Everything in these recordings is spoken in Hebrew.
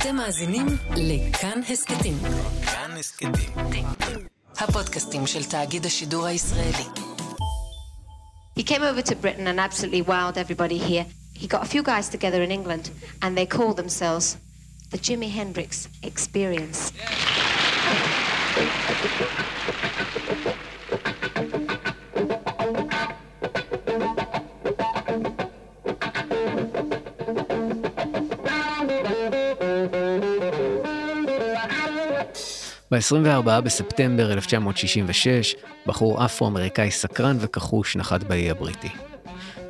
אתם מאזינים לכאן הסכתים. כאן הסכתים. הפודקאסטים של תאגיד השידור הישראלי. He came over to Britain and absolutely wowed everybody here. He got a few guys together in England and they called themselves the Jimi Hendrix Experience. ב-24 בספטמבר 1966, בחור אפרו-אמריקאי סקרן וכחוש נחת באי הבריטי.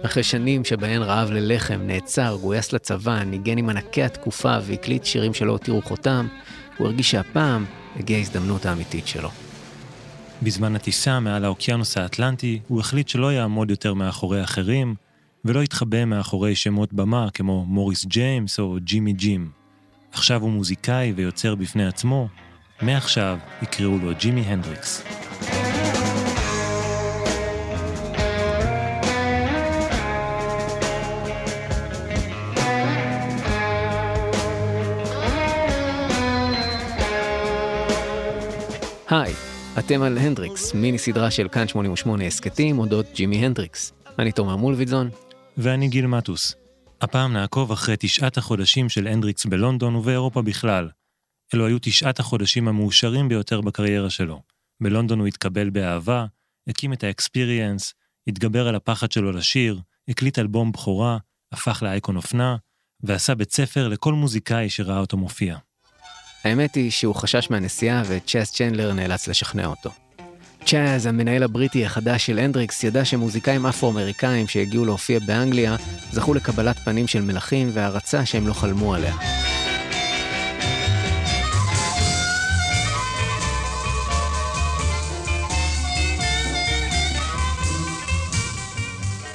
אחרי שנים שבהן רעב ללחם, נעצר, גויס לצבא, ניגן עם ענקי התקופה והקליט שירים שלא הותירו חותם, הוא הרגיש שהפעם הגיעה ההזדמנות האמיתית שלו. בזמן הטיסה מעל האוקיינוס האטלנטי, הוא החליט שלא יעמוד יותר מאחורי אחרים, ולא יתחבא מאחורי שמות במה כמו מוריס ג'יימס או ג'ימי ג'ים. עכשיו הוא מוזיקאי ויוצר בפני עצמו, מעכשיו יקראו לו ג'ימי הנדריקס. היי, אתם על הנדריקס, מיני סדרה של כאן 88 הסכתים אודות ג'ימי הנדריקס. אני תומר מולביטזון. ואני גיל מטוס. הפעם נעקוב אחרי תשעת החודשים של הנדריקס בלונדון ובאירופה בכלל. אלו היו תשעת החודשים המאושרים ביותר בקריירה שלו. בלונדון הוא התקבל באהבה, הקים את האקספיריאנס, התגבר על הפחד שלו לשיר, הקליט אלבום בכורה, הפך לאייקון אופנה, ועשה בית ספר לכל מוזיקאי שראה אותו מופיע. האמת היא שהוא חשש מהנסיעה וצ'אז צ'נדלר נאלץ לשכנע אותו. צ'אז, המנהל הבריטי החדש של הנדריקס, ידע שמוזיקאים אפרו-אמריקאים שהגיעו להופיע באנגליה זכו לקבלת פנים של מלכים והערצה שהם לא חלמו עליה.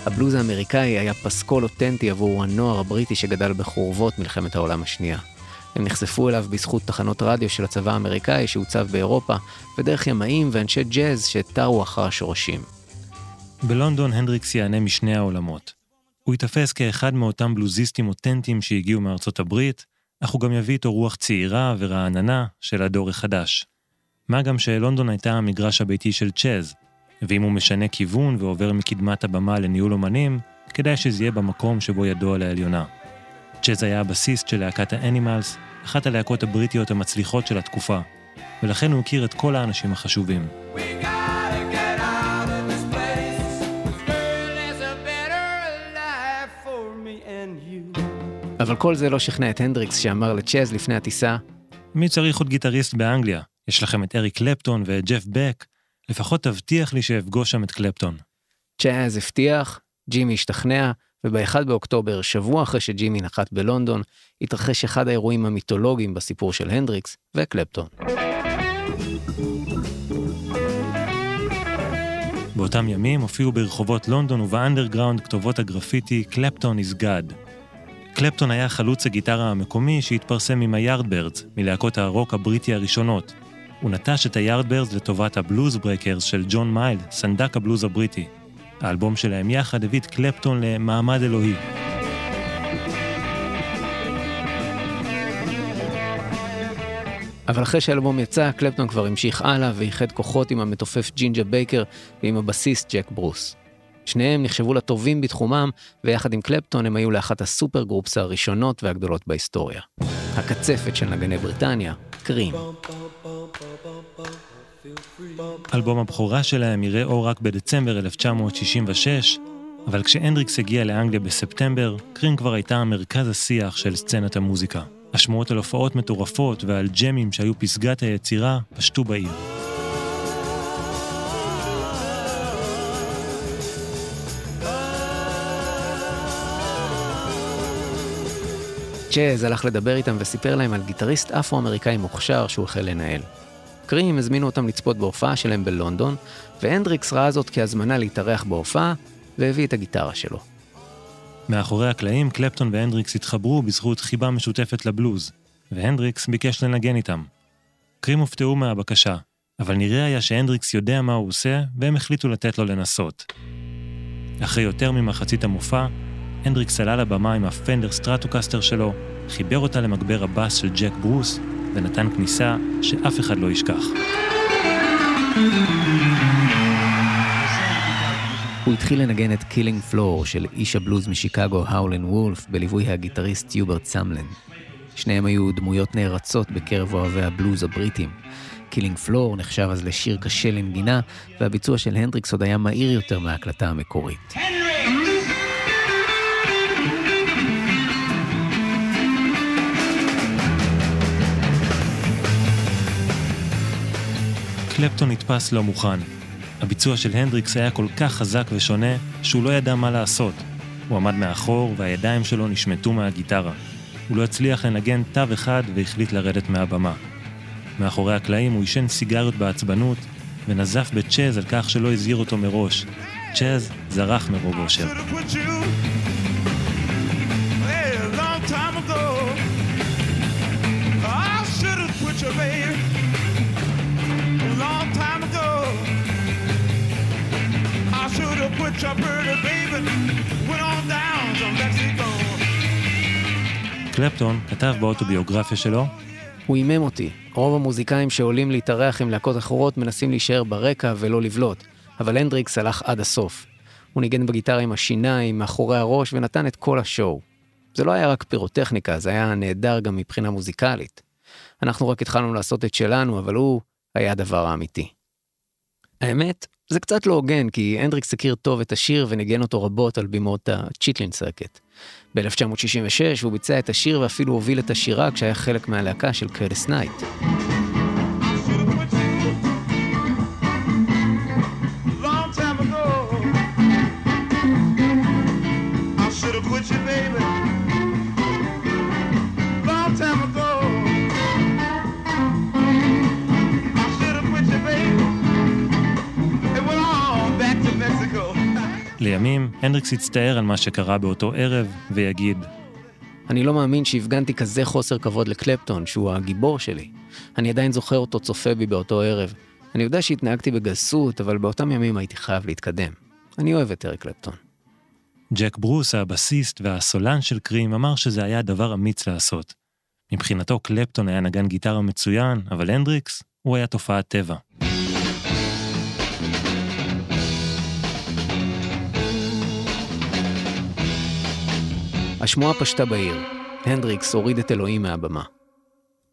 הבלוז האמריקאי היה פסקול אותנטי עבור הנוער הבריטי שגדל בחורבות מלחמת העולם השנייה. הם נחשפו אליו בזכות תחנות רדיו של הצבא האמריקאי שהוצב באירופה, ודרך ימאים ואנשי ג'אז שתרו אחר השורשים. בלונדון הנדריקס יענה משני העולמות. הוא ייתפס כאחד מאותם בלוזיסטים אותנטיים שהגיעו מארצות הברית, אך הוא גם יביא איתו רוח צעירה ורעננה של הדור החדש. מה גם שלונדון הייתה המגרש הביתי של צ'אז, ואם הוא משנה כיוון ועובר מקדמת הבמה לניהול אומנים, כדאי שזה יהיה במקום שבו ידו על העליונה. צ'אז היה הבסיסט של להקת האנימלס, אחת הלהקות הבריטיות המצליחות של התקופה, ולכן הוא הכיר את כל האנשים החשובים. אבל כל זה לא שכנע את הנדריקס שאמר לצ'אז לפני הטיסה, מי צריך עוד גיטריסט באנגליה? יש לכם את אריק קלפטון ואת ג'ף בק, לפחות תבטיח לי שאפגוש שם את קלפטון. צ'אז הבטיח, ג'ימי השתכנע, וב-1 באוקטובר, שבוע אחרי שג'ימי נחת בלונדון, התרחש אחד האירועים המיתולוגיים בסיפור של הנדריקס וקלפטון. באותם ימים הופיעו ברחובות לונדון ובאנדרגראונד כתובות הגרפיטי "Clapton is God". קלפטון היה חלוץ הגיטרה המקומי שהתפרסם עם היארדברדס, מלהקות הרוק הבריטי הראשונות. הוא נטש את היארדברדס לטובת הבלוזברייקרס של ג'ון מייאל, סנדק הבלוז הבריטי. האלבום שלהם יחד הביא את קלפטון למעמד אלוהי. אבל אחרי שהאלבום יצא, קלפטון כבר המשיך הלאה ואיחד כוחות עם המתופף ג'ינג'ר בייקר ועם הבסיסט ג'ק ברוס. שניהם נחשבו לטובים בתחומם, ויחד עם קלפטון הם היו לאחת ה supergroups הראשונות והגדולות בהיסטוריה. הקצפת של נגני בריטניה, קרים. אלבום הבכורה שלהם יראה אור רק בדצמבר 1966, אבל כשהנדריקס הגיע לאנגליה בספטמבר, קרים כבר הייתה מרכז השיח של סצנת המוזיקה. השמועות על הופעות מטורפות ועל ג'מים שהיו פסגת היצירה פשטו בעיר. צ'אז הלך לדבר איתם וסיפר להם על גיטריסט אפרו-אמריקאי מוכשר שהוא החל לנהל. קרים הזמינו אותם לצפות בהופעה שלהם בלונדון, והנדריקס ראה זאת כהזמנה להתארח בהופעה, והביא את הגיטרה שלו. מאחורי הקלעים קלפטון והנדריקס התחברו בזכות חיבה משותפת לבלוז, והנדריקס ביקש לנגן איתם. קרים הופתעו מהבקשה, אבל נראה היה שהנדריקס יודע מה הוא עושה, והם החליטו לתת לו לנסות. אחרי יותר ממחצית המופע, הנדריקס עלה לבמה עם הפנדר סטרטוקסטר שלו, חיבר אותה למגבר הבאס של ג'ק ברוס, ונתן כניסה שאף אחד לא ישכח. הוא התחיל לנגן את Killing Floor של איש הבלוז משיקגו האולין וולף בליווי הגיטריסט יוברט סאמלין. שניהם היו דמויות נערצות בקרב אוהבי הבלוז הבריטים. Killing Floor נחשב אז לשיר קשה לנגינה, והביצוע של הנדריקס עוד היה מהיר יותר מההקלטה המקורית. קלפטון נתפס לא מוכן. הביצוע של הנדריקס היה כל כך חזק ושונה, שהוא לא ידע מה לעשות. הוא עמד מאחור והידיים שלו נשמטו מהגיטרה. הוא לא הצליח לנגן תו אחד והחליט לרדת מהבמה. מאחורי הקלעים הוא עישן סיגריות בעצבנות, ונזף בצ'אז על כך שלא הזהיר אותו מראש. צ'אז זרח מרוב אושר. קלפטון כתב באוטוביוגרפיה שלו הוא הימם אותי. רוב המוזיקאים שעולים להתארח עם להקות אחרות מנסים להישאר ברקע ולא לבלוט, אבל הנדריקס הלך עד הסוף. הוא ניגן בגיטרה עם השיניים, מאחורי הראש, ונתן את כל ה show. זה לא היה רק פירוטכניקה, זה היה נהדר גם מבחינה מוזיקלית. אנחנו רק התחלנו לעשות את שלנו, אבל הוא היה הדבר האמיתי. האמת, זה קצת לא הוגן, כי הנדריקס הכיר טוב את השיר וניגן אותו רבות על בימות ה Chitlin' Circuit. ב-1966 הוא ביצע את השיר ואפילו הוביל את השירה כשהיה חלק מהלהקה של קרטיס נייט. לימים, הנדריקס יצטער על מה שקרה באותו ערב, ויגיד, אני לא מאמין שהפגנתי כזה חוסר כבוד לקלפטון, שהוא הגיבור שלי. אני עדיין זוכר אותו צופה בי באותו ערב. אני יודע שהתנהגתי בגסות, אבל באותם ימים הייתי חייב להתקדם. אני אוהב את אריק קלפטון. ג'ק ברוס, הבסיסט והסולן של קרים, אמר שזה היה דבר אמיץ לעשות. מבחינתו קלפטון היה נגן גיטרה מצוין, אבל הנדריקס, הוא היה תופעת טבע. השמועה פשטה בעיר. הנדריקס הוריד את אלוהים מהבמה.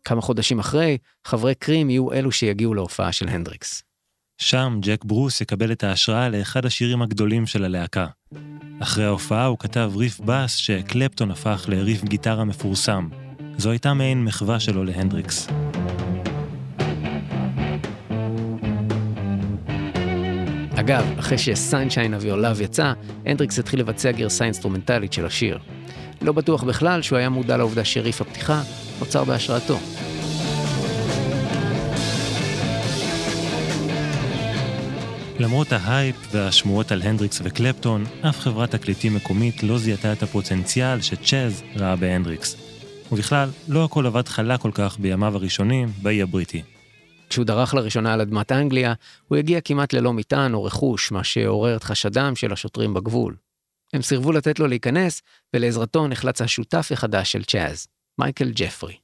כמה חודשים אחרי, חברי קרים יהיו אלו שיגיעו להופעה של הנדריקס. שם ג'ק ברוס יקבל את ההשראה לאחד השירים הגדולים של הלהקה. אחרי ההופעה הוא כתב ריף בס שקלפטון הפך לריף גיטרה מפורסם. זו הייתה מעין מחווה שלו להנדריקס. אגב, אחרי ש-Sunshine of Your Love יצא, הנדריקס התחיל לבצע גרסה אינסטרומנטלית של השיר. לא בטוח בכלל שהוא היה מודע לעובדה שריף הפתיחה נוצר בהשראתו. למרות ההייפ והשמועות על הנדריקס וקלפטון, אף חברת תקליטים מקומית לא זיהתה את הפוטנציאל שצ'אז ראה בהנדריקס. ובכלל, לא הכל עבד חלק כל כך בימיו הראשונים באי הבריטי. כשהוא דרך לראשונה על אדמת אנגליה, הוא הגיע כמעט ללא מטען או רכוש, מה שעורר את חשדם של השוטרים בגבול. הם סירבו לתת לו להיכנס, ולעזרתו נחלץ השותף החדש של צ'אז, מייקל ג'פרי.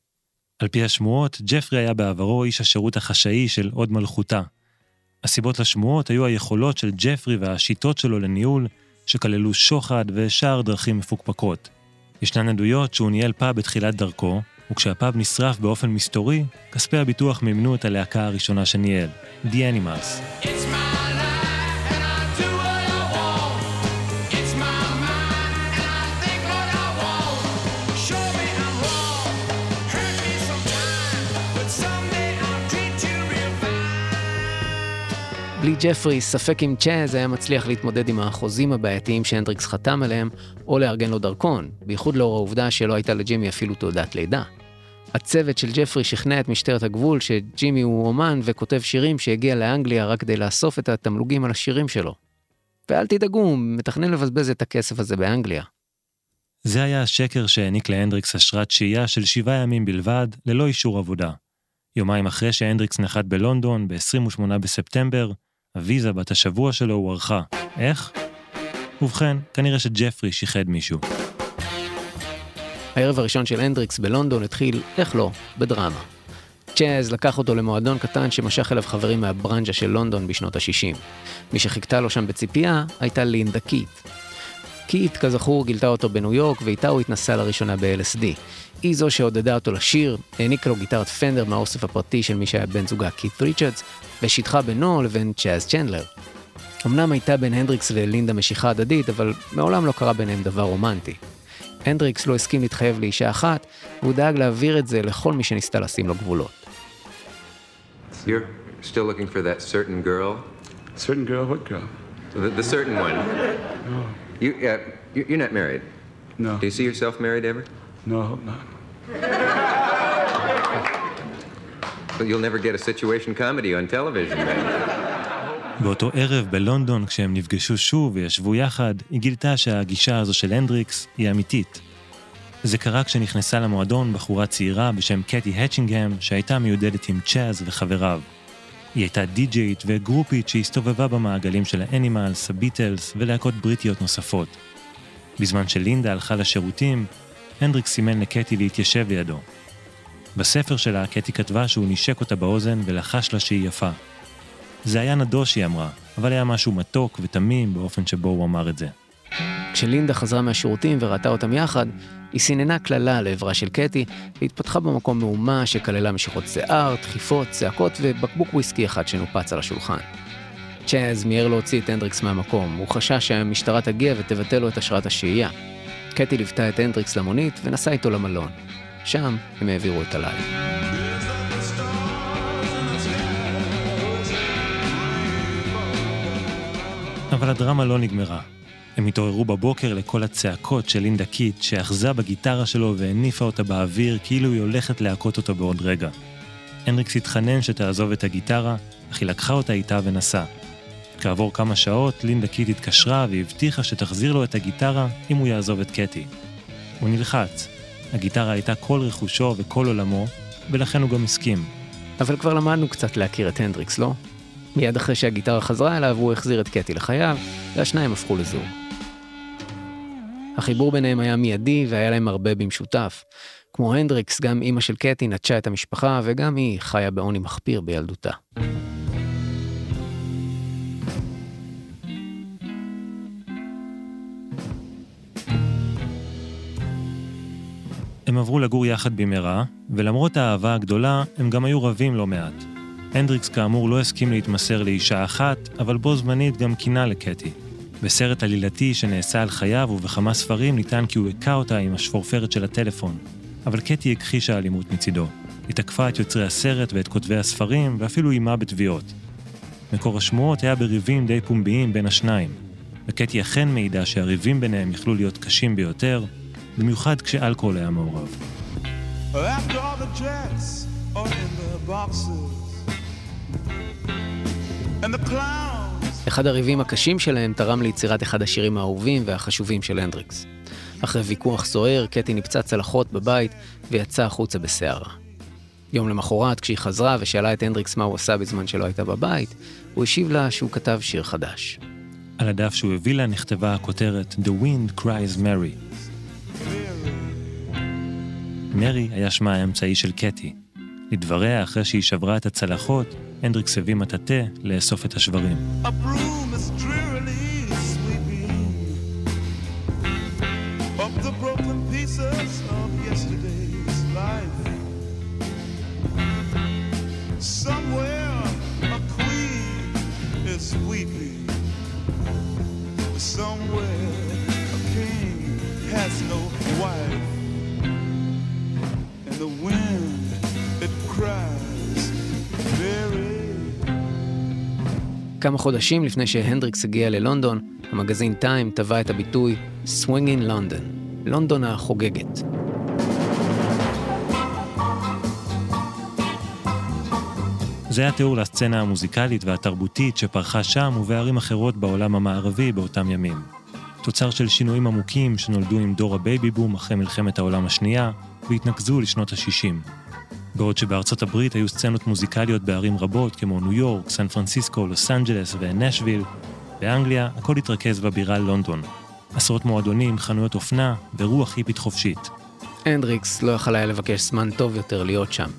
על פי השמועות, ג'פרי היה בעברו איש השירות החשאי של הוד מלכותה. הסיבות לשמועות היו היכולות של ג'פרי והשיטות שלו לניהול, שכללו שוחד ושאר דרכים מפוקפקות. ישנן עדויות שהוא ניהל פאב בתחילת דרכו, וכשהפאב נשרף באופן מסתורי, כספי הביטוח מימנו את הלהקה הראשונה שניהל, The Animals. בלי ג'פרי, ספק אם צ'אז היה מצליח להתמודד עם החוזים הבעייתיים שהנדריקס חתם עליהם, או לארגן לו דרכון, בייחוד לאור העובדה שלא הייתה לג'ימי אפילו תעודת לידה. הצוות של ג'פרי שכנע את משטרת הגבול שג'ימי הוא אומן וכותב שירים שהגיע לאנגליה רק כדי לאסוף את התמלוגים על השירים שלו. ואל תדאגו, הוא מתכנן לבזבז את הכסף הזה באנגליה. זה היה השקר שהעניק להנדריקס אשרת שהייה של שבעה ימים בלבד, ללא אישור עבודה. יומיים אחרי שהנדריקס נחת בלונדון, ב-28 בספטמבר, הוויזה בת השבוע שלו הוארכה. איך? ובכן, כנראה שג'פרי שיחד מישהו. הערב הראשון של הנדריקס בלונדון התחיל, איך לא, בדרמה. צ'אז לקח אותו למועדון קטן שמשך אליו חברים מהברנז'ה של לונדון בשנות ה-60. מי שחיכתה לו שם בציפייה הייתה לינדה קיט. קיט, כזכור, גילתה אותו בניו יורק, ואיתה הוא התנסה לראשונה ב-LSD. היא זו שעודדה אותו לשיר, העניקה לו גיטרת פנדר מהאוסף הפרטי של מי שהיה בן זוגה קית' ריצ'רדס, ושידכה בינו לבין צ'אז צ'נדלר. אמנם הייתה בין הנדריקס ולינדה משיכה הדדית, אבל מעולם לא קרה ביניהם דבר רומנטי. הנדריקס לא הסכים להתחייב לאישה אחת, והוא דאג להעביר את זה לכל מי שניסתה לשים לו גבולות. You're still looking for that certain girl? Certain girl, what girl? The, the certain one. You, uh, you- you're not married. No. Do you see yourself married ever? No, I hope not. But you'll never get a situation comedy on television then. באותו ערב בלונדון, כשהם נפגשו שוב וישבו יחד, היא גילתה שהגישה הזו של הנדריקס היא אמיתית. זה קרה כשנכנסה למועדון בחורה צעירה בשם קטי הצ'ינגהם, שהייתה מיודדת עם צ'אז וחבריו. היא הייתה די-ג'יית וגרופית שהסתובבה במעגלים של האנימלס, הביטלס ולהקות בריטיות נוספות. בזמן שלינדה הלכה לשירותים, הנדריקס סימן לקטי להתיישב לידו. בספר שלה קטי כתבה שהוא נשק אותה באוזן ולחש לה שהיא יפה. זה היה נדוש, היא אמרה, אבל היה משהו מתוק ותמים באופן שבו הוא אמר את זה. כשלינדה חזרה מהשירותים וראתה אותם יחד, היא סיננה קללה לעברה של קטי, והתפתחה במקום מהומה שכללה משיכות שיער, דחיפות, צעקות ובקבוק וויסקי אחד שנופץ על השולחן. צ'אז מיהר להוציא את הנדריקס מהמקום, הוא חשש שהמשטרה תגיע ותבטל לו את אשרת השהייה. קטי ליוותה את הנדריקס למונית ונסעה איתו למלון. שם הם העבירו את הלילה. אבל הדרמה לא נגמרה. הם התעוררו בבוקר לקול הצעקות של לינדה קיט, שאחזה בגיטרה שלו והניפה אותה באוויר כאילו היא הולכת להכות אותו בעוד רגע. הנדריקס התחנן שתעזוב את הגיטרה, אך היא לקחה אותה איתה ונסעה. כעבור כמה שעות, לינדה קיט התקשרה והבטיחה שתחזיר לו את הגיטרה אם הוא יעזוב את קתי. הוא נלחץ. הגיטרה הייתה כל רכושו וכל עולמו, ולכן הוא גם הסכים. אבל כבר למדנו קצת להכיר את הנדריקס, לא? מיד אחרי שהגיטרה חזרה אליו, הוא החזיר את קטי לחייו, והשניים הפכו לזוג. החיבור ביניהם היה מיידי והיה להם הרבה במשותף. כמו הנדריקס, גם אימא של קטי נטשה את המשפחה, וגם היא חיה בעוני מחפיר בילדותה. הם עברו לגור יחד במהרה, ולמרות האהבה הגדולה, הם גם היו רבים לא מעט. הנדריקס כאמור לא הסכים להתמסר לאישה אחת, אבל בו זמנית גם קינה לקטי. בסרט עלילתי שנעשה על חייו ובכמה ספרים ניתן כי הוא הכה אותה עם השפורפרת של הטלפון. אבל קטי הכחישה אלימות מצידו. היא תקפה את יוצרי הסרט ואת כותבי הספרים, ואפילו איימה בתביעות. מקור השמועות היה בריבים די פומביים בין השניים, וקטי אכן מעידה שהריבים ביניהם יכלו להיות קשים ביותר, במיוחד כשאלכוהול היה מעורב. And the clowns אחד הריבים הקשים שלהם תרם ליצירת אחד השירים האהובים והחשובים של הנדריקס. אחרי ויכוח סוער, קטי נפצע צלחות בבית ויצאה החוצה בסערה. יום למחרת, כשהיא חזרה ושאלה את הנדריקס מה הוא עשה בזמן שלא הייתה בבית, הוא השיב לה שהוא כתב שיר חדש. על הדף שהוא הביא לה נכתבה הכותרת The Wind Cries Mary. מרי היה שמה האמצעי של קטי. לדבריה, אחרי שהיא שברה את הצלחות, הנדריקס הביא מטאטא לאסוף את השברים. Somewhere a king has no wife. כמה חודשים לפני שהנדריקס הגיע ללונדון, המגזין טיים טבע את הביטוי Swinging London, לונדון החוגגת. זה היה תיאור לסצנה המוזיקלית והתרבותית שפרחה שם ובערים אחרות בעולם המערבי באותם ימים. תוצר של שינויים עמוקים שנולדו עם דור הבייבי בום אחרי מלחמת העולם השנייה, והתנקזו לשנות ה-60. בעוד שבארצות הברית היו סצנות מוזיקליות בערים רבות כמו ניו יורק, סן פרנסיסקו, לוס אנג'לס ונשוויל, באנגליה הכל התרכז בבירה לונדון. עשרות מועדונים, חנויות אופנה ורוח היפית חופשית. הנדריקס לא יכל היה לבקש זמן טוב יותר להיות שם.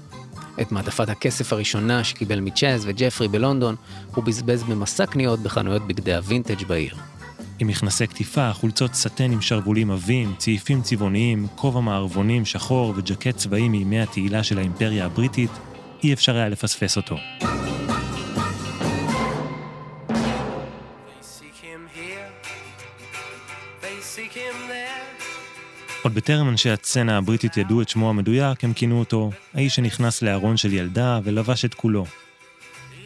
את מעטפת הכסף הראשונה שקיבל מצ'אז וג'פרי בלונדון, הוא בזבז במסע קניות בחנויות בגדי הווינטג' בעיר. עם מכנסי קטיפה, חולצות סטן עם שרוולים עבים, צעיפים צבעוניים, כובע מערבונים שחור וג'קט צבאי מימי התהילה של האימפריה הבריטית, אי אפשר היה לפספס אותו. עוד בטרם אנשי הצצנה הבריטית ידעו את שמו המדויק, הם כינו אותו האיש שנכנס לארון של ילדה ולבש את כולו.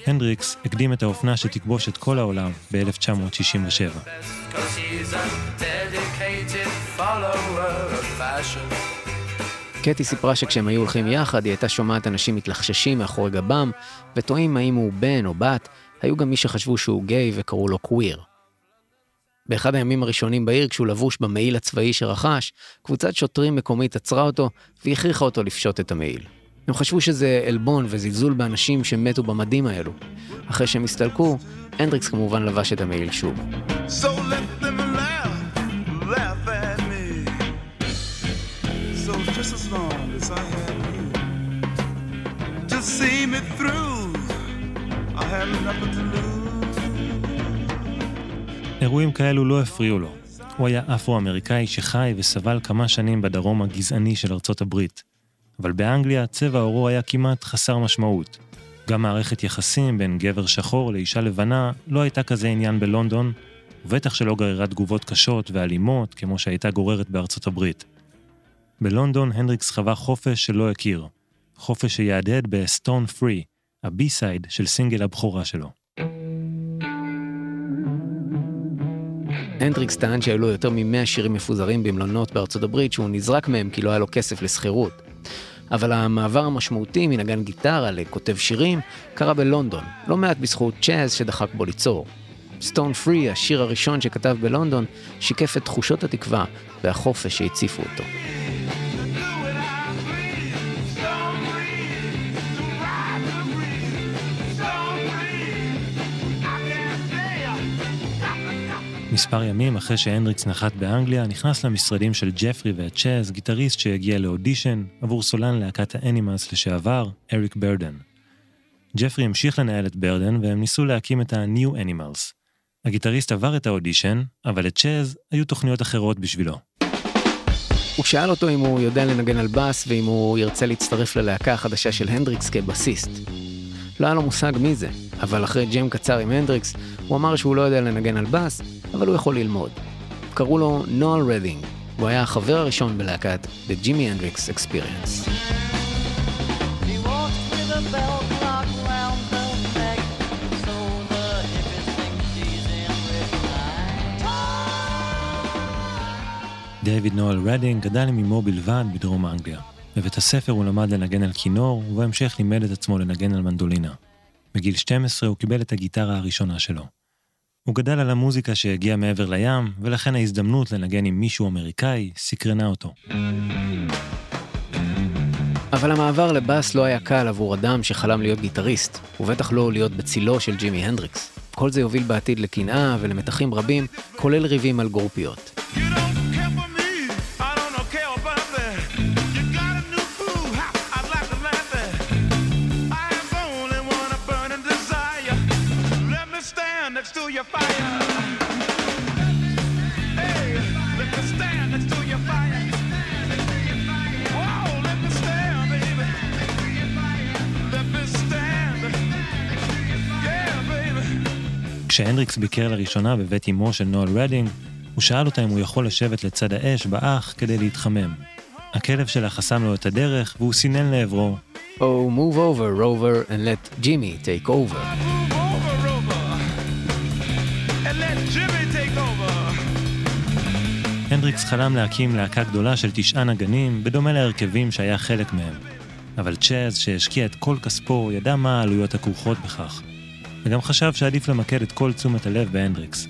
הנדריקס הקדים את האופנה שתכבוש את כל העולם ב-1967. קטי סיפרה שכשהם היו הולכים יחד, היא הייתה שומעת אנשים מתלחששים מאחורי גבם, ותוהים האם הוא בן או בת, היו גם מי שחשבו שהוא גיי וקראו לו קוויר. באחד הימים הראשונים בעיר, כשהוא לבוש במעיל הצבאי שרכש, קבוצת שוטרים מקומית עצרה אותו והכריחה אותו לפשוט את המעיל. הם חשבו שזה עלבון וזלזול באנשים שמתו במדים האלו. אחרי שהם הסתלקו, הנדריקס כמובן לבש את המעיל שוב. So let them laugh, laugh at me. So just as long as I have you to see me through, I have nothing to lose. אירועים כאלו לא הפריעו לו. הוא היה אפרו-אמריקאי שחי וסבל כמה שנים בדרום הגזעני של ארצות הברית. אבל באנגליה צבע עורו היה כמעט חסר משמעות. גם מערכת יחסים בין גבר שחור לאישה לבנה לא הייתה כזה עניין בלונדון, ובטח שלא גררה תגובות קשות ואלימות כמו שהייתה גוררת בארצות הברית. בלונדון הנדריקס חווה חופש שלא הכיר. חופש שיהדהד ב-Stone Free, ה B-side של סינגל הבכורה שלו. הנדריקס טען שהיו לו יותר מ-100 שירים מפוזרים במלונות בארצות הברית שהוא נזרק מהם כי לא היה לו כסף לשכירות. אבל המעבר המשמעותי מנגן גיטרה לכותב שירים קרה בלונדון, לא מעט בזכות צ'אז שדחק בו ליצור. סטון פרי, השיר הראשון שכתב בלונדון, שיקף את תחושות התקווה והחופש שהציפו אותו. מספר ימים אחרי שהנדריקס נחת באנגליה, נכנס למשרדים של ג'פרי וצ'אז, גיטריסט שהגיע לאודישן עבור סולן להקת האנימלס לשעבר, אריק ברדון. ג'פרי המשיך לנהל את ברדון והם ניסו להקים את ה-New Animals. הגיטריסט עבר את האודישן, אבל לצ'אז היו תוכניות אחרות בשבילו. הוא שאל אותו אם הוא יודע לנגן על בס ואם הוא ירצה להצטרף ללהקה החדשה של הנדריקס כבסיסט. לא היה לו מושג מי זה, אבל אחרי ג'ם קצר עם הנדריקס, הוא אמר שהוא לא יודע לנגן על בס, אבל הוא יכול ללמוד. קראו לו נואל רדינג, הוא היה החבר הראשון בלהקת The Jimi Hendrix Experience. דיוויד נואל רדינג גדל עם אמו בלבד בדרום אנגליה. בבית הספר הוא למד לנגן על כינור, ובהמשך לימד את עצמו לנגן על מנדולינה. בגיל 12 הוא קיבל את הגיטרה הראשונה שלו. הוא גדל על המוזיקה שהגיעה מעבר לים, ולכן ההזדמנות לנגן עם מישהו אמריקאי סקרנה אותו. אבל המעבר לבאס לא היה קל עבור אדם שחלם להיות גיטריסט, ובטח לא להיות בצילו של ג'ימי הנדריקס. כל זה יוביל בעתיד לקנאה ולמתחים רבים, כולל ריבים על גרופיות. You don't כשהנדריקס ביקר לראשונה בבית אמו של נואל רדינג, הוא שאל אותה אם הוא יכול לשבת לצד האש באח כדי להתחמם. הכלב שלה חסם לו את הדרך והוא סינן לעברו. Oh, move over, Rover, and let Jimi take over. הנדריקס חלם להקים להקה גדולה של תשעה נגנים, בדומה להרכבים שהיה חלק מהם. אבל צ'אז, שהשקיע את כל כספו, ידע מה העלויות הכרוכות בכך. וגם חשב שעדיף למקד את כל תשומת הלב בהנדריקס.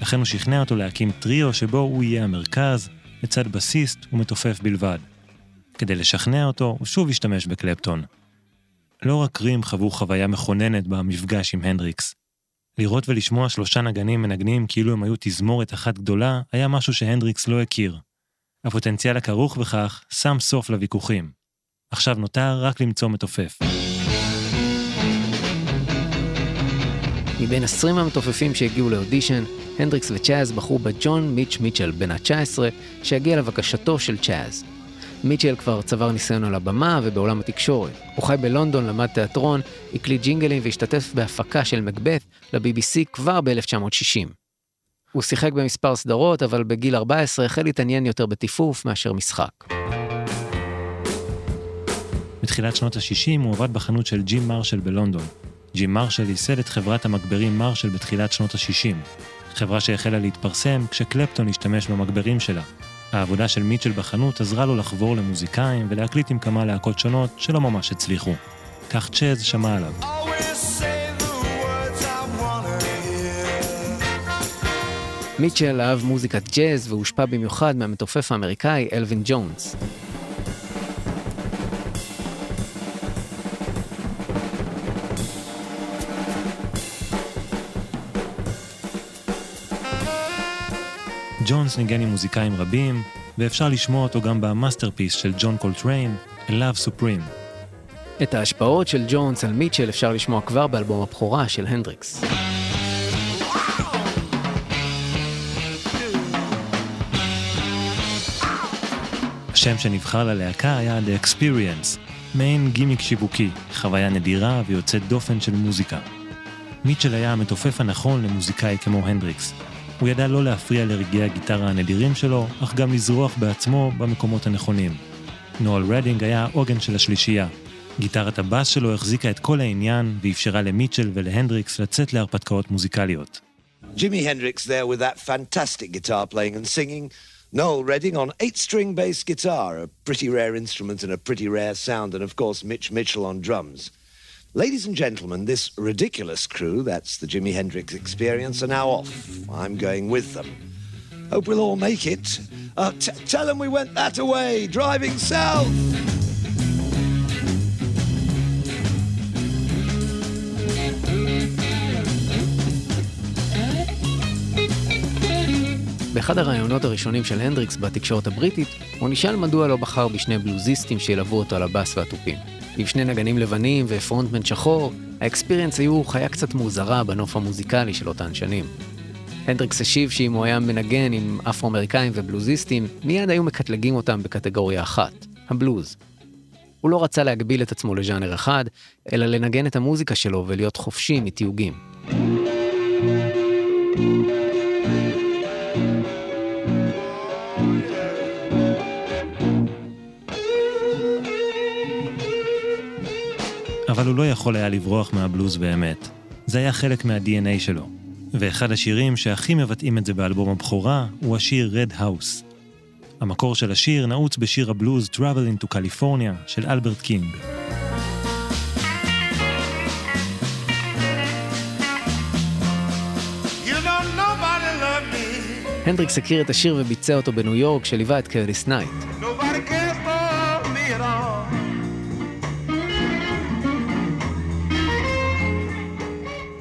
לכן הוא שכנע אותו להקים טריו שבו הוא יהיה המרכז, לצד בסיסט ומתופף בלבד. כדי לשכנע אותו, הוא שוב השתמש בקלפטון. לא רק רים חוו חוויה מכוננת במפגש עם הנדריקס. לראות ולשמוע שלושה נגנים מנגנים כאילו הם היו תזמורת אחת גדולה, היה משהו שהנדריקס לא הכיר. הפוטנציאל הכרוך בכך שם סוף לוויכוחים. עכשיו נותר רק למצוא מתופף. מבין 20 המתופפים שהגיעו לאודישן, הנדריקס וצ'אז בחרו בג'ון מיץ' מיטשל בן ה-19, שהגיע לבקשתו של צ'אז. מיטשל כבר צבר ניסיון על הבמה ובעולם התקשורת. הוא חי בלונדון, למד תיאטרון, הקליט ג'ינגלים והשתתף בהפקה של מקבת ל-BBC כבר ב-1960. הוא שיחק במספר סדרות, אבל בגיל 14 החל להתעניין יותר בטיפוף מאשר משחק. בתחילת שנות ה-60 הוא עבד בחנות של ג'ים מרשל בלונדון. ג'ים מרשל ייסד את חברת המגברים מרשל בתחילת שנות ה-60. חברה שהחלה להתפרסם כשקלפטון השתמש במגברים שלה. העבודה של מיטשל בחנות עזרה לו לחבור למוזיקאים ולהקליט עם כמה להקות שונות שלא ממש הצליחו. כך צ'אז שמע עליו. מיטשל אהב מוזיקת ג'אז והושפע במיוחד מהמתופף האמריקאי אלווין ג'ונס. ג'ונס ניגן עם מוזיקאים רבים, ואפשר לשמוע אותו גם ב masterpiece של ג'ון קולטריין, Love Supreme. את ההשפעות של ג'ונס על מיטשל אפשר לשמוע כבר באלבום הבכורה של הנדריקס. השם שנבחר ללהקה היה The Experience, מעין גימיק שיווקי, חוויה נדירה ויוצאת דופן של מוזיקה. מיטשל היה המתופף הנכון למוזיקאי כמו הנדריקס. הוא ידע לא להפריע לרגעי הגיטרה הנדירים שלו, אך גם לזרוח בעצמו במקומות הנכונים. נואל רדינג היה העוגן של השלישייה. גיטרת הבאס שלו החזיקה את כל העניין ואפשרה למיטשל ולהנדריקס לצאת להרפתקאות מוזיקליות. Jimi Hendrix there with that fantastic guitar playing and singing. Noel Redding on eight string bass guitar, a pretty rare instrument and a pretty rare sound, and of course Mitch Mitchell on drums. Ladies and gentlemen, this ridiculous crew, that's the Jimi Hendrix experience, are now off. I'm going with them. Hope we'll all make it. Uh, t- tell them we went that away, driving south. באחד הראיונות הראשונים של הנדריקס בתקשורת הבריטית, הוא נשאל מדוע לא בחר בשני בלוזיסטים שילוו אותו על הבאס והתופים. עם שני נגנים לבנים ופרונטמן שחור, האקספיריאנס היו חיה קצת מוזרה בנוף המוזיקלי של אותן שנים. הנדריקס השיב שאם הוא היה מנגן עם אפרו-אמריקאים ובלוזיסטים, מיד היו מקטלגים אותם בקטגוריה אחת, הבלוז. הוא לא רצה להגביל את עצמו לז'אנר אחד, אלא לנגן את המוזיקה שלו ולהיות חופשי מתיוגים. אבל הוא לא יכול היה לברוח מהבלוז באמת. זה היה חלק מה-DNA שלו. ואחד השירים שהכי מבטאים את זה באלבום הבכורה הוא השיר Red House. המקור של השיר נעוץ בשיר הבלוז Travelin' to California של אלברט קינג. הנדריקס הכיר את השיר וביצע אותו בניו יורק, כשליווה את קרטיס נייט. Nobody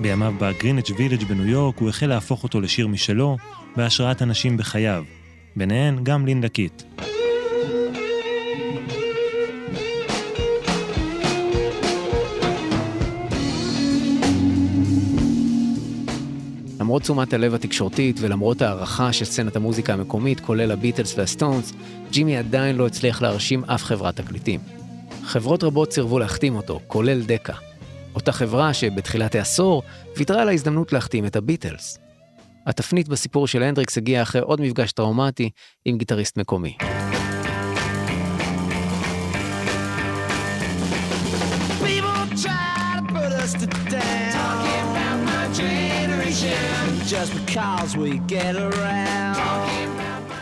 בימיו בגריניץ' וילג' בניו יורק הוא החל להפוך אותו לשיר משלו, בהשראת אנשים בחייו. ביניהן גם לינדה קיט. למרות תשומת הלב התקשורתית ולמרות ההערכה של סצנת המוזיקה המקומית, כולל הביטלס והסטונס, ג'ימי עדיין לא הצליח להרשים אף חברת תקליטים. חברות רבות סירבו להחתים אותו, כולל דקה. אותה חברה שבתחילת העשור ויתרה על ההזדמנות להחתים את הביטלס. התפנית בסיפור של הנדריקס הגיעה אחרי עוד מפגש טראומטי עם גיטריסט מקומי.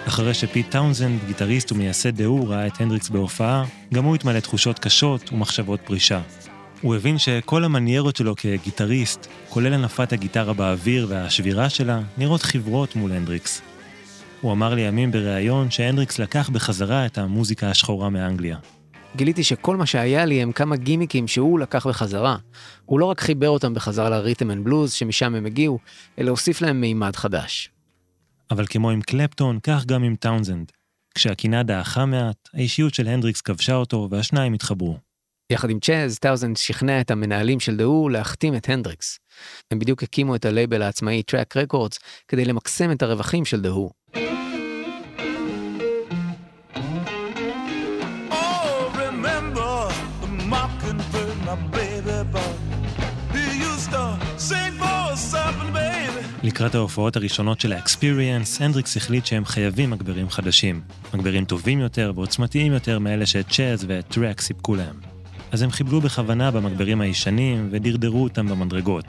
אחרי שפיט טאונזנד, גיטריסט ומייסד The Who, ראה את הנדריקס בהופעה, גם הוא התמלא תחושות קשות ומחשבות פרישה. הוא הבין שכל המניירות שלו כגיטריסט, כולל הנפת הגיטרה באוויר והשבירה שלה, נראות חיוורות מול הנדריקס. הוא אמר לימים בריאיון שהנדריקס לקח בחזרה את המוזיקה השחורה מאנגליה. גיליתי שכל מה שהיה לי הם כמה גימיקים שהוא לקח בחזרה. הוא לא רק חיבר אותם בחזרה ל Rhythm and Blues שמשם הם הגיעו, אלא הוסיף להם מימד חדש. אבל כמו עם קלפטון, כך גם עם טאונזנד. כשהקנאה דעכה מעט, האישיות של הנדריקס כבשה אותו והשניים התחברו. יחד עם צ'אז, טאונזנד שכנע את המנהלים של The Who להחתים את הנדריקס. הם בדיוק הקימו את הלייבל העצמאי Track Records כדי למקסם את הרווחים של The Who. Oh. לקראת ההופעות הראשונות של האקספיריאנס, הנדריקס החליט שהם חייבים מגברים חדשים. מגברים טובים יותר ועוצמתיים יותר מאלה שצ'אז וטראק סיפקו להם. אז הם חיבלו בכוונה במגברים הישנים ודרדרו אותם במדרגות.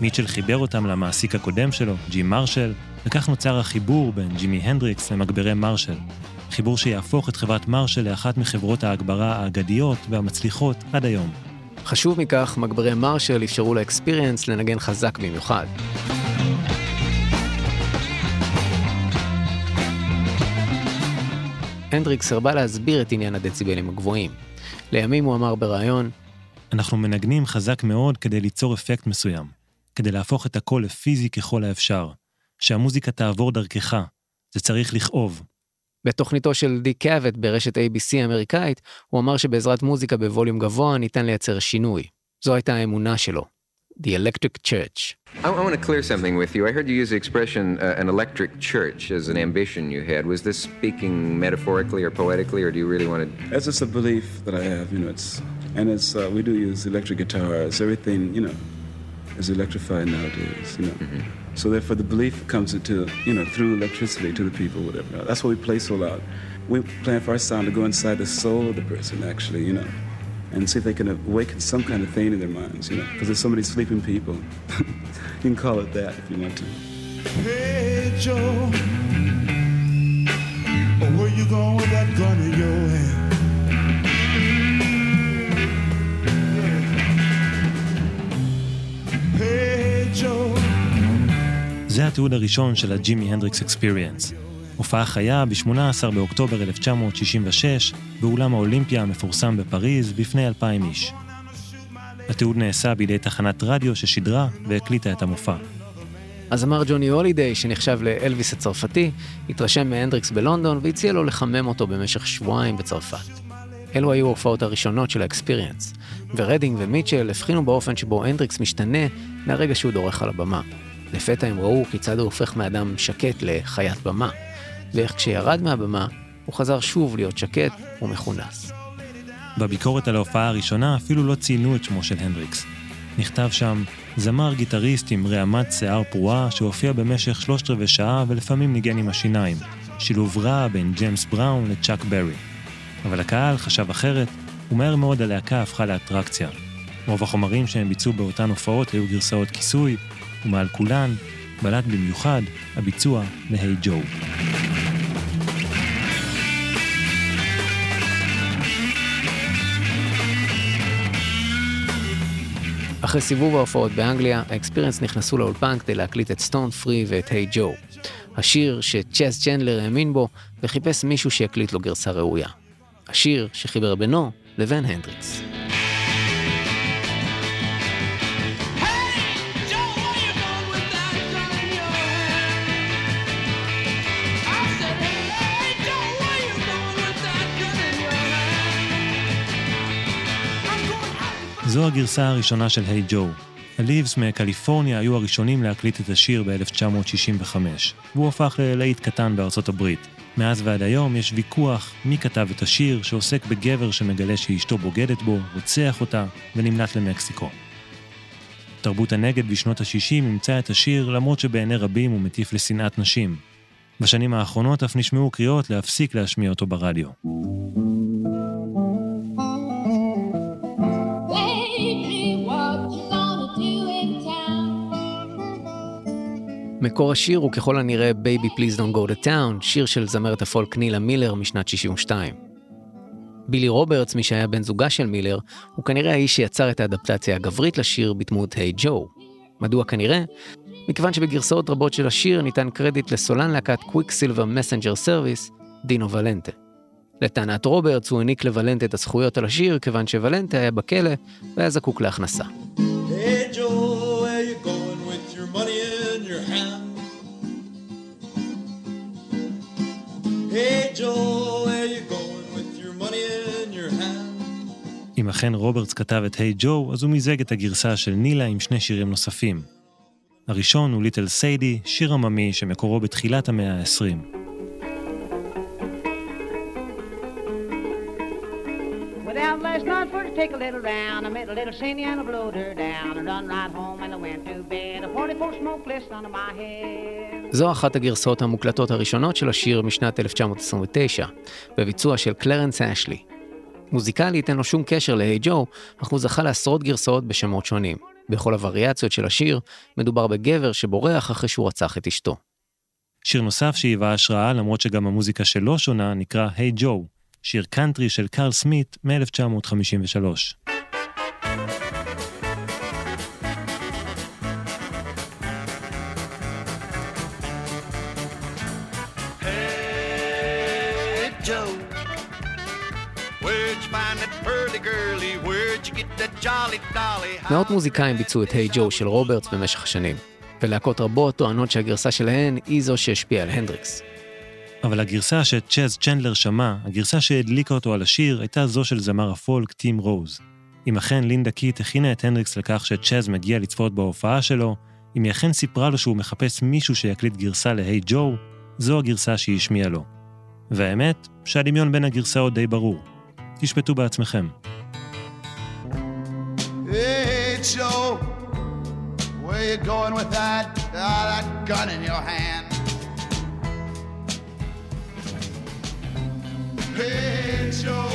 מיטשל חיבר אותם למעסיק הקודם שלו, ג'ים מרשל, וכך נוצר החיבור בין ג'ימי הנדריקס למגברי מרשל. חיבור שיהפוך את חברת מרשל לאחת מחברות ההגברה האגדיות והמצליחות עד היום. חשוב מכך, מגברי מרשל אפשרו לאקספיריאנס לנגן חזק במיוחד. הנדריקס הרבה להסביר את עניין הדציבלים הגבוהים. לימים הוא אמר בריאיון, אנחנו מנגנים חזק מאוד כדי ליצור אפקט מסוים, כדי להפוך את הכל לפיזי ככל האפשר, שהמוזיקה תעבור דרכך, זה צריך לכאוב. בתוכניתו של די קאבט ברשת ABC האמריקאית, הוא אמר שבעזרת מוזיקה בווליום גבוה ניתן לייצר שינוי. זו הייתה האמונה שלו. The Electric Church. I, I want to clear something with you. I heard you use the expression uh, an electric church as an ambition you had. Was this speaking metaphorically or poetically, or do you really want to? That's just a belief that I have, you know. It's and it's uh, we do use electric guitars. Everything, you know, is electrified nowadays, you know. So therefore, the belief comes into you know through electricity to the people, whatever. That's why we play so loud. We plan for our sound to go inside the soul of the person, actually, you know, and see if they can awaken some kind of thing in their minds, you know, because there's so many sleeping people. you can call it that if you want to. Hey, Joe. Oh, where you going with that gun in your hand? Hey, Joe. זה התיעוד הראשון של הג'ימי הנדריקס אקספיריאנס. הופעה חיה ב-18 באוקטובר 1966 באולם האולימפיה המפורסם בפריז בפני 2,000 איש. התיעוד נעשה בידי תחנת רדיו ששידרה והקליטה את המופע. הזמר ג'וני הולידיי, שנחשב לאלוויס הצרפתי, התרשם מהנדריקס בלונדון והציע לו לחמם אותו במשך שבועיים בצרפת. אלו היו ההופעות הראשונות של ה Experience, ורדינג ומיטשל הבחינו באופן שבו הנדריקס משתנה מהרגע שהוא דורך על הבמה. לפתע הם ראו כיצד הוא הופך מאדם שקט לחיית במה, ואיך כשירד מהבמה, הוא חזר שוב להיות שקט ומכונס. בביקורת על ההופעה הראשונה אפילו לא ציינו את שמו של הנדריקס. נכתב שם, זמר גיטריסט עם רעמת שיער פרועה שהופיע במשך שלושת רבעי שעה ולפעמים ניגן עם השיניים. שילוב רע בין ג'יימס בראון לצ'אק ברי. אבל הקהל חשב אחרת, ומהר מאוד הלהקה הפכה לאטרקציה. רוב החומרים שהם ביצעו באותן הופעות היו גרסאות כיסוי, ומעל כולן, בלט במיוחד הביצוע להיי ג'ו. אחרי סיבוב ההופעות באנגליה, האקספיריאנס נכנסו לאולפן כדי להקליט את סטון פרי ואת היי ג'ו. השיר שצ'אז צ'נדלר האמין בו וחיפש מישהו שיקליט לו גרסה ראויה. השיר שחיבר בינו לבין הנדריקס. זו הגרסה הראשונה של היי ג'ו. הליבס מקליפורניה היו הראשונים להקליט את השיר ב-1965, והוא הפך ללהיט קטן בארצות הברית. מאז ועד היום יש ויכוח מי כתב את השיר שעוסק בגבר שמגלה שאשתו בוגדת בו, רוצח אותה ונמלט למקסיקו. תרבות הנגד בשנות ה-60 אימצה את השיר למרות שבעיני רבים הוא מטיף לשנאת נשים. בשנים האחרונות אף נשמעו קריאות להפסיק להשמיע אותו ברדיו. מקור השיר הוא ככל הנראה Baby Please Don't Go to Town, שיר של זמרת הפולק נילה מילר משנת 62. בילי רוברטס, מי שהיה בן זוגה של מילר, הוא כנראה האיש שיצר את האדפטציה הגברית לשיר בדמות היי ג'ו. מדוע כנראה? מכיוון שבגרסאות רבות של השיר ניתן קרדיט לסולן להקת Quicksilver Messenger Service, דינו ולנטה. לטענת רוברטס הוא העניק לוולנטה את הזכויות על השיר כיוון שוולנטה היה בכלא והיה זקוק להכנסה. אם אכן רוברטס כתב את היי hey ג'ו, אז הוא מיזג את הגרסה של נילה עם שני שירים נוספים. הראשון הוא ליטל סיידי, שיר עממי שמקורו בתחילת המאה ה-20. Take a little round. I met a little Sandy and I blowed her down. I run right home and I went to bed. A 44 smoke list under my head. זו אחת הגרסאות המוקלטות הראשונות של השיר משנת 1929, בביצוע של קלרנס אשלי. מוזיקלית אין לו שום קשר להיי ג'ו, אך הוא זכה לעשרות גרסאות בשמות שונים. בכל הווריאציות של השיר, מדובר בגבר שבורח אחרי שהוא רצח את אשתו. שיר נוסף שהיווה השראה, למרות שגם המוזיקה שלו שונה, נקרא היי ג'ו, שיר קאנטרי של קרל סמית מ-1953. Hey, Joe. Where'd you find that pearly girlie? Where'd you get that jolly dolly? מאות מוזיקאים ביצעו את היי ג'ו של רוברטס במשך השנים, ולהקות רבות טוענות שהגרסה שלהן היא זו שהשפיעה על הנדריקס. אבל הגרסה שצ'אז צ'נדלר שמע, הגרסה שהדליקה אותו על השיר, הייתה זו של זמר הפולק טים רוז. אם אכן לינדה קית' הכינה את הנדריקס לכך שצ'אז מגיע לצפות בהופעה שלו, אם היא אכן סיפרה לו שהוא מחפש מישהו שיקליט גרסה להיי ג'ו, זו הגרסה שהיא השמיעה לו. והאמת, שהדמיון בין הגרסאות די ברור. תשפטו בעצמכם. Hey, Joe. Where you going with that, ah, that gun in your hand? Hey, Joe.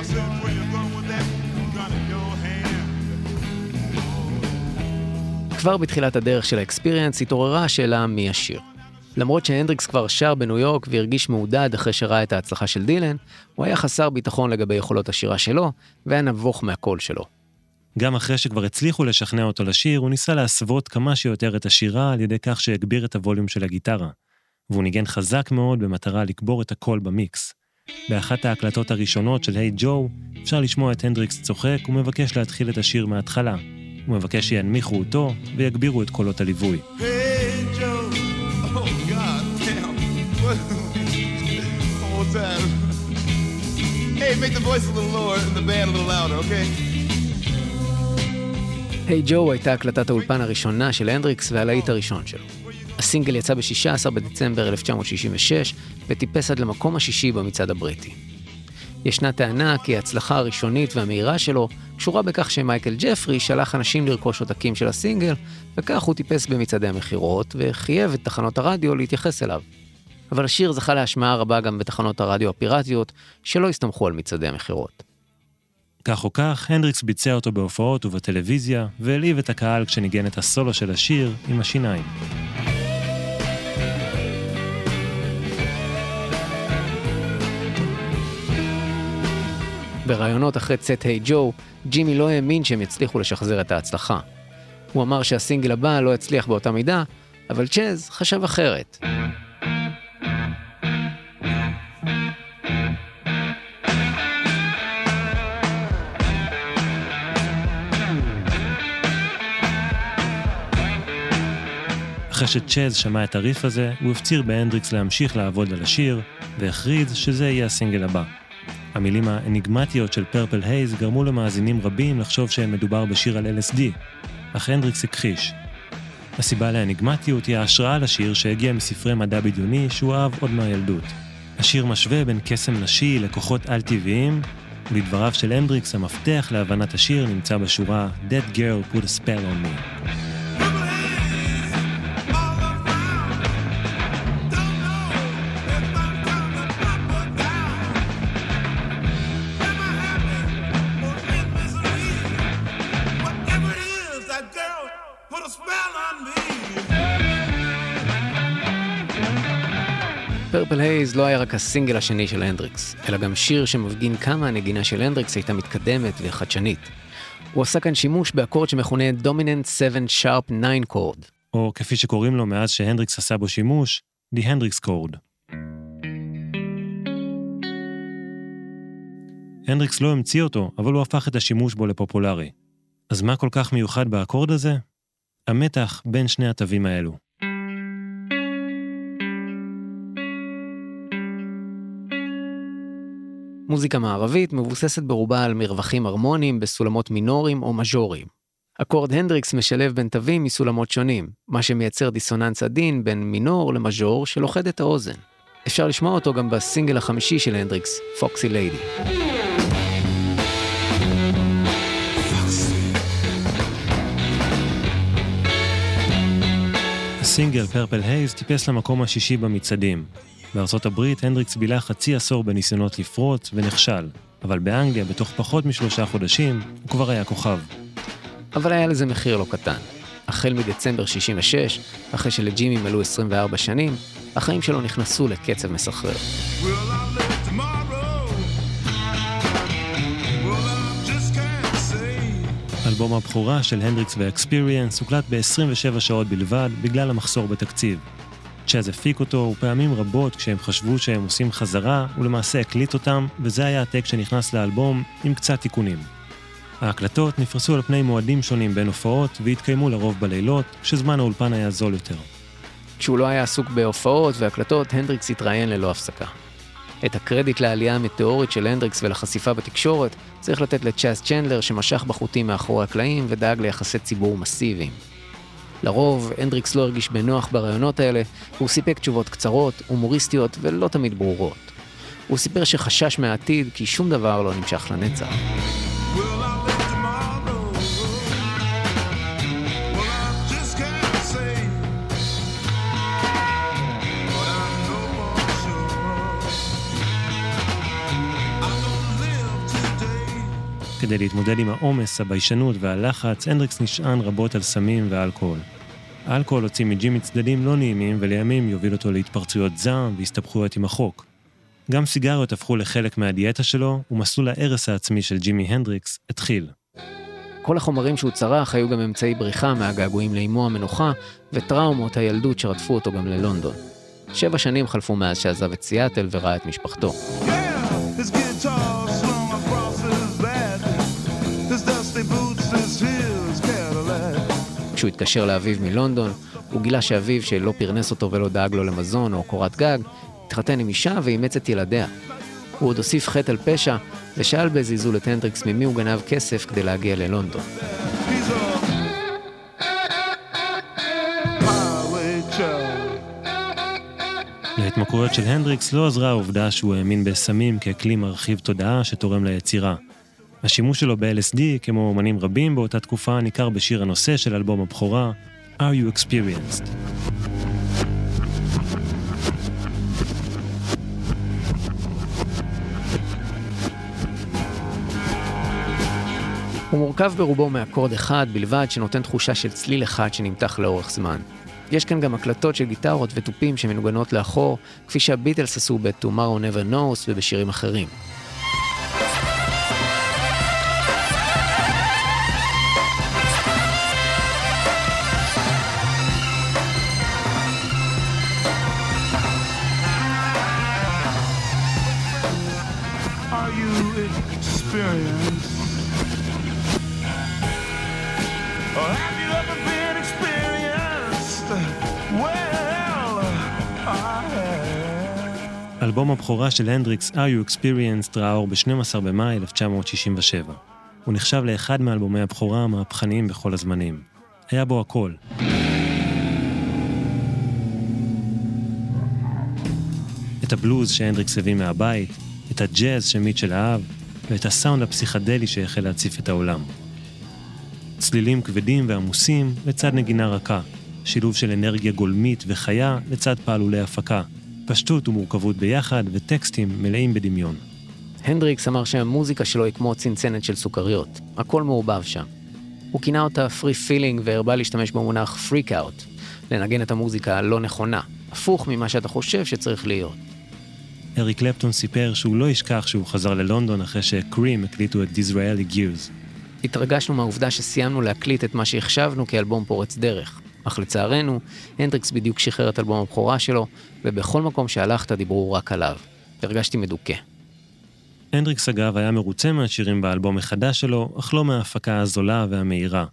I said, where you going with that gun in your hand? כבר בתחילת הדרך של האקספיריאנס התעוררה השאלה מי השיר. למרות שהנדריקס כבר שר בניו יורק והרגיש מעודד אחרי שראה את ההצלחה של דילן, הוא היה חסר ביטחון לגבי יכולות השירה שלו, והיה נבוך מהקול שלו. גם אחרי שכבר הצליחו לשכנע אותו לשיר, הוא ניסה להסוות כמה שיותר את השירה על ידי כך שהגביר את הווליום של הגיטרה. והוא ניגן חזק מאוד במטרה לקבור את הקול במיקס. באחת ההקלטות הראשונות של היי ג'ו, אפשר לשמוע את הנדריקס צוחק ומבקש להתחיל את השיר מההתחלה. הוא מבקש שינמיכו אותו ויגבירו את קולות הליווי. Hey, Joe. Oh, God. Hey, make the voice a little lower and the band a little louder, okay? היי ג'ו הייתה הקלטת האולפן הראשונה של הנדריקס והלהיט הראשון שלו. הסינגל יצא ב-16 בדצמבר 1966 וטיפס עד למקום השישי במצעד הבריטי. ישנה טענה כי ההצלחה הראשונית והמהירה שלו קשורה בכך שמייקל ג'פרי שלח אנשים לרכוש עותקים של הסינגל, וכך הוא טיפס במצעדי המכירות וחייב את תחנות הרדיו להתייחס אליו. אבל השיר זכה להשמעה רבה גם בתחנות הרדיו הפיראטיות, שלא הסתמכו על מצעדי המכירות. כך או כך, הנדריקס ביצע אותו בהופעות ובטלוויזיה, והלהיב את הקהל כשניגן את הסולו של השיר עם השיניים. בראיונות אחרי צאת היי ג'ו, ג'ימי לא האמין שהם יצליחו לשחזר את ההצלחה. הוא אמר שהסינגל הבא לא יצליח באותה מידה, אבל צ'אז חשב אחרת. אחרי שצ'אז שמע את הריף הזה, הוא הפציר בהנדריקס להמשיך לעבוד על השיר, והכריז שזה יהיה הסינגל הבא. המילים האניגמטיות של פרפל הייז גרמו למאזינים רבים לחשוב שמדובר בשיר על LSD, אך הנדריקס הכחיש. הסיבה לאניגמטיות היא ההשראה לשיר שהגיע מספרי מדע בדיוני שהוא אהב עוד מהילדות. השיר משווה בין קסם נשי לכוחות על-טבעיים, ולדבריו של הנדריקס המפתח להבנת השיר נמצא בשורה That girl put a spell on me. Purple Haze לא היה רק הסינגל השני של הנדריקס, אלא גם שיר שמפגין כמה הנגינה של הנדריקס הייתה מתקדמת וחדשנית. הוא עשה כאן שימוש באקורד שמכונה Dominant 7 Sharp 9 Chord. או כפי שקוראים לו מאז שהנדריקס עשה בו שימוש, The Hendrix Chord. הנדריקס לא המציא אותו, אבל הוא הפך את השימוש בו לפופולרי. אז מה כל כך מיוחד באקורד הזה? המתח בין שני התווים האלו. מוזיקה מערבית מבוססת ברובה על מרווחים הרמוניים בסולמות מינוריים או מז'וריים. אקורד הנדריקס משלב בין תווים מסולמות שונים, מה שמייצר דיסוננס עדין בין מינור למז'ור שלוכד את האוזן. אפשר לשמוע אותו גם בסינגל החמישי של הנדריקס, Foxy Lady. הסינגל Purple Haze טיפס למקום השישי במצעדים. בארצות הברית הנדריקס בילה חצי עשור בניסיונות לפרוץ ונכשל, אבל באנגליה בתוך פחות משלושה חודשים הוא כבר היה כוכב. אבל היה לזה מחיר לא קטן. החל מדצמבר 66, אחרי שלג'ימי מלאו 24 שנים, החיים שלו נכנסו לקצב מסחרר. אלבום הבכורה של הנדריקס ואקספיריאנס הוקלט ב-27 שעות בלבד בגלל המחסור בתקציב. צ'אז הפיק אותו ופעמים רבות כשהם חשבו שהם עושים חזרה, הוא למעשה הקליט אותם, וזה היה הטק שנכנס לאלבום עם קצת תיקונים. ההקלטות נפרסו על פני מועדים שונים בין הופעות והתקיימו לרוב בלילות, כשזמן האולפן היה זול יותר. כשהוא לא היה עסוק בהופעות והקלטות, הנדריקס התראיין ללא הפסקה. את הקרדיט לעלייה המטאורית של הנדריקס ולחשיפה בתקשורת צריך לתת לצ'אס צ'נדלר שמשך בחוטים מאחורי הקלעים ודאג ליחסי ציבור מסיביים. לרוב, הנדריקס לא הרגיש בנוח ברעיונות האלה, והוא סיפק תשובות קצרות, הומוריסטיות ולא תמיד ברורות. הוא סיפר שחשש מהעתיד כי שום דבר לא נמשך לנצח. כדי להתמודד עם העומס, הביישנות והלחץ, הנדריקס נשען רבות על סמים ואלכוהול. האלכוהול הוציא מג'ימי צדדים לא נעימים ולימים יוביל אותו להתפרצויות זעם והסתבכויות עם החוק. גם סיגריות הפכו לחלק מהדיאטה שלו, ומסלול ההרס העצמי של ג'ימי הנדריקס התחיל. כל החומרים שהוא צרך היו גם אמצעי בריחה מהגעגועים לאמו המנוחה וטראומות הילדות שרדפו אותו גם ללונדון. שבע שנים חלפו מאז שעזב את סיאטל וראה את משפחתו. Yeah, כשהוא התקשר לאביו מלונדון, הוא גילה שאביו, שלא פרנס אותו ולא דאג לו למזון או קורת גג, התחתן עם אישה ואימץ את ילדיה. הוא עוד הוסיף חטא על פשע, ושאל בזלזול את הנדריקס ממי הוא גנב כסף כדי להגיע ללונדון. להתמכרויות של הנדריקס לא עזרה העובדה שהוא האמין בסמים ככלי מרחיב תודעה שתורם ליצירה. השימוש שלו ב-LSD, כמו אומנים רבים באותה תקופה, ניכר בשיר הנושא של אלבום הבכורה, Are You Experienced? הוא מורכב ברובו מאקורד אחד בלבד שנותן תחושה של צליל אחד שנמתח לאורך זמן. יש כאן גם הקלטות של גיטרות ותופים שמנוגנות לאחור, כפי שהביטלס עשו ב-Tomorrow Never Knows ובשירים אחרים. אלבום הבכורה של הנדריקס, Are You Experienced, ראה אור ב-12 במאי 1967. הוא נחשב לאחד מאלבומי הבכורה המהפכניים בכל הזמנים. היה בו הכל. את הבלוז שהנדריקס הביא מהבית, את הג'אז שמיטשל אהב, ואת הסאונד הפסיכדלי שהחל להציף את העולם. צלילים כבדים ועמוסים לצד נגינה רכה, שילוב של אנרגיה גולמית וחיה לצד פעלולי הפקה, פשטות ומורכבות ביחד וטקסטים מלאים בדמיון. הנדריקס אמר שהמוזיקה שלו היא כמו צנצנת של סוכריות, הכל מעורבב שם. הוא כינה אותה free feeling והרבה להשתמש במונח freak out, לנגן את המוזיקה הלא נכונה, הפוך ממה שאתה חושב שצריך להיות. אריק קלפטון סיפר שהוא לא ישכח שהוא חזר ללונדון אחרי ש Cream הקליטו את Disraeli Gears. התרגשנו מהעובדה שסיימנו להקליט את מה שהחשבנו כאלבום פורץ דרך. אך לצערנו, הנדריקס בדיוק שחרר את אלבום הבכורה שלו, ובכל מקום שהלכת דיברו רק עליו. הרגשתי מדוכא. הנדריקס אגב היה מרוצה מהשירים באלבום החדש שלו, אך לא מההפקה הזולה והמהירה.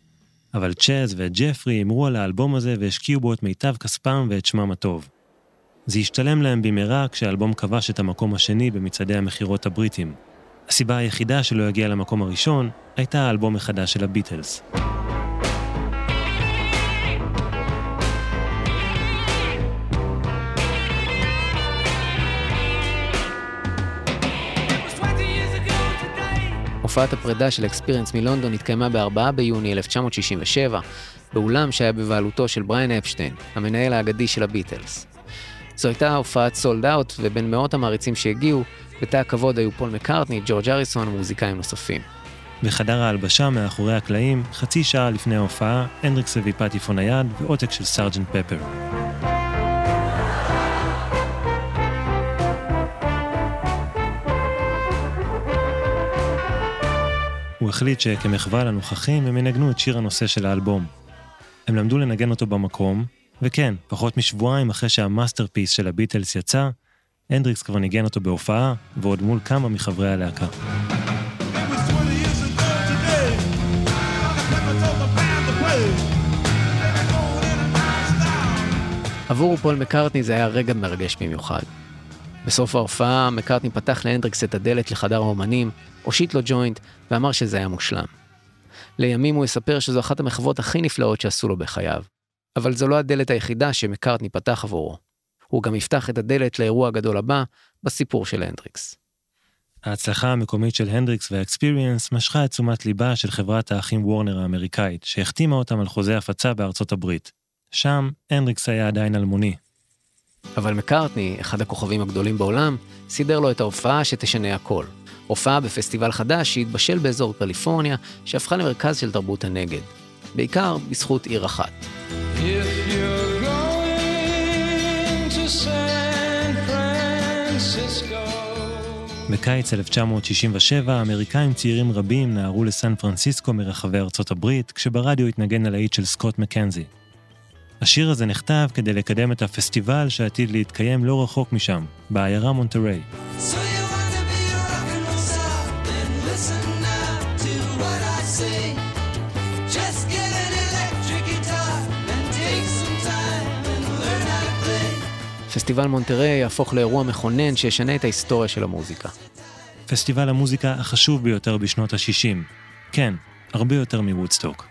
אבל צ'אז וג'פרי הימרו על האלבום הזה והשקיעו בו את מיטב כספם ואת שמם הטוב. זה השתלם להם במהרה כשהאלבום כבש את המקום השני במצעדי המכירות הבריטים. הסיבה היחידה שלא הגיע למקום הראשון הייתה האלבום מחדש של הביטלס. הופעת הפרידה של אקספיריאנס מלונדון התקיימה ב-4 ביוני 1967, באולם שהיה בבעלותו של בריין אפשטיין, המנהל האגדי של הביטלס. זו הייתה הופעת sold out, ובין מאות המעריצים שהגיעו, בתא הכבוד היו פול מקארטני, ג'ורג' הריסון ומוזיקאים נוספים. בחדר ההלבשה מאחורי הקלעים, חצי שעה לפני ההופעה, הנדריקס הביא פטיפון נייד ועותק של Sgt. Pepper. הוא החליט שכמחווה לנוכחים הם ינגנו את שיר הנושא של האלבום. הם למדו לנגן אותו במקום, וכן, פחות משבועיים אחרי שה masterpiece של הביטלס יצא, הנדריקס כבר ניגן אותו בהופעה, ועוד מול כמה מחברי הלהקה. עבור פול מקארטני זה היה רגע מרגש במיוחד. בסוף ההופעה, מקארטני פתח להנדריקס את הדלת לחדר האומנים, הושיט לו ג'וינט, ואמר שזה היה מושלם. לימים הוא יספר שזו אחת המחוות הכי נפלאות שעשו לו בחייו. אבל זו לא הדלת היחידה שמקארטני פתח עבורו. הוא גם יפתח את הדלת לאירוע הגדול הבא בסיפור של הנדריקס. ההצלחה המקומית של הנדריקס והאקספיריאנס משכה את תשומת ליבה של חברת האחים וורנר האמריקאית, שהחתימה אותם על חוזה הפצה בארצות הברית. שם הנדריקס היה עדיין אלמוני. אבל מקארטני, אחד הכוכבים הגדולים בעולם, סידר לו את ההופעה שתשנה הכל. הופעה בפסטיבל חדש שהתבשל באזור קליפורניה, שהפכה למרכז של תרבות הנגד. בעיקר בזכות עיר אחת. If you're going to San Francisco. בקיץ 1967, אמריקאים צעירים רבים נהרו לסן פרנסיסקו מרחבי ארצות הברית, כשברדיו התנגן הלהיט של סקוט מקנזי. השיר הזה נכתב כדי לקדם את הפסטיבל שעתיד להתקיים לא רחוק משם, בעיירה מונטריי. So פסטיבל מונטריי יהפוך לאירוע מכונן שישנה את ההיסטוריה של המוזיקה. פסטיבל המוזיקה החשוב ביותר בשנות ה-60. כן, הרבה יותר מוודסטוק.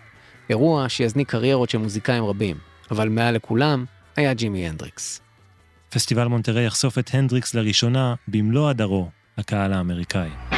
אירוע שיזניק קריירות של מוזיקאים רבים, אבל מעל לכולם היה ג'ימי הנדריקס. פסטיבל מונטריי יחשוף את הנדריקס לראשונה במלוא הדרו לקהל האמריקאי.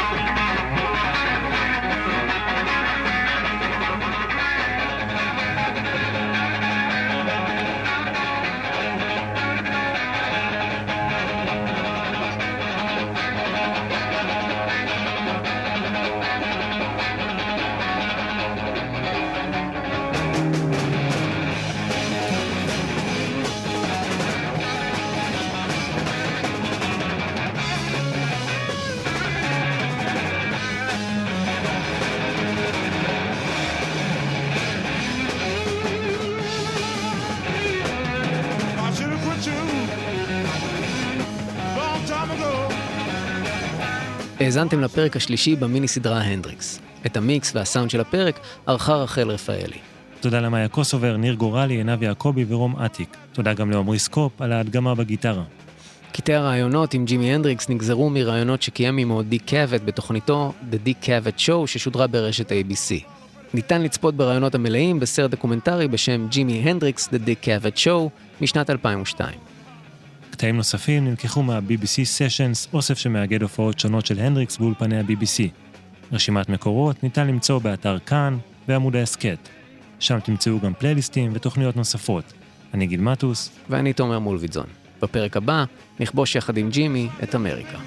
האזנתם לפרק השלישי במיני סדרה הנדריקס. את המיקס והסאונד של הפרק ערכה רחל רפאלי. תודה למאיה קוסובר, ניר גורלי, עינב יעקבי ורום אטיק. תודה גם לעמרי סקופ על ההדגמה בגיטרה. קטעי הריאיונות עם ג'ימי הנדריקס נגזרו מריאיונות שקיים עמו דיק קאבט בתוכניתו The Dick Cavett Show ששודרה ברשת ABC. ניתן לצפות בריאיונות המלאים בסרט דוקומנטרי בשם ג'ימי הנדריקס The Dick Cavett Show משנת 2002. קטעים נוספים נלקחו מה-BBC Sessions, אוסף שמאגד הופעות שונות של הנדריקס באולפני ה-BBC. רשימת מקורות ניתן למצוא באתר כאן ועמוד ההסכת. שם תמצאו גם פלייליסטים ותוכניות נוספות. אני גיל מטוס, ואני תומר מולביטזון. בפרק הבא נכבוש יחד עם ג'ימי את אמריקה.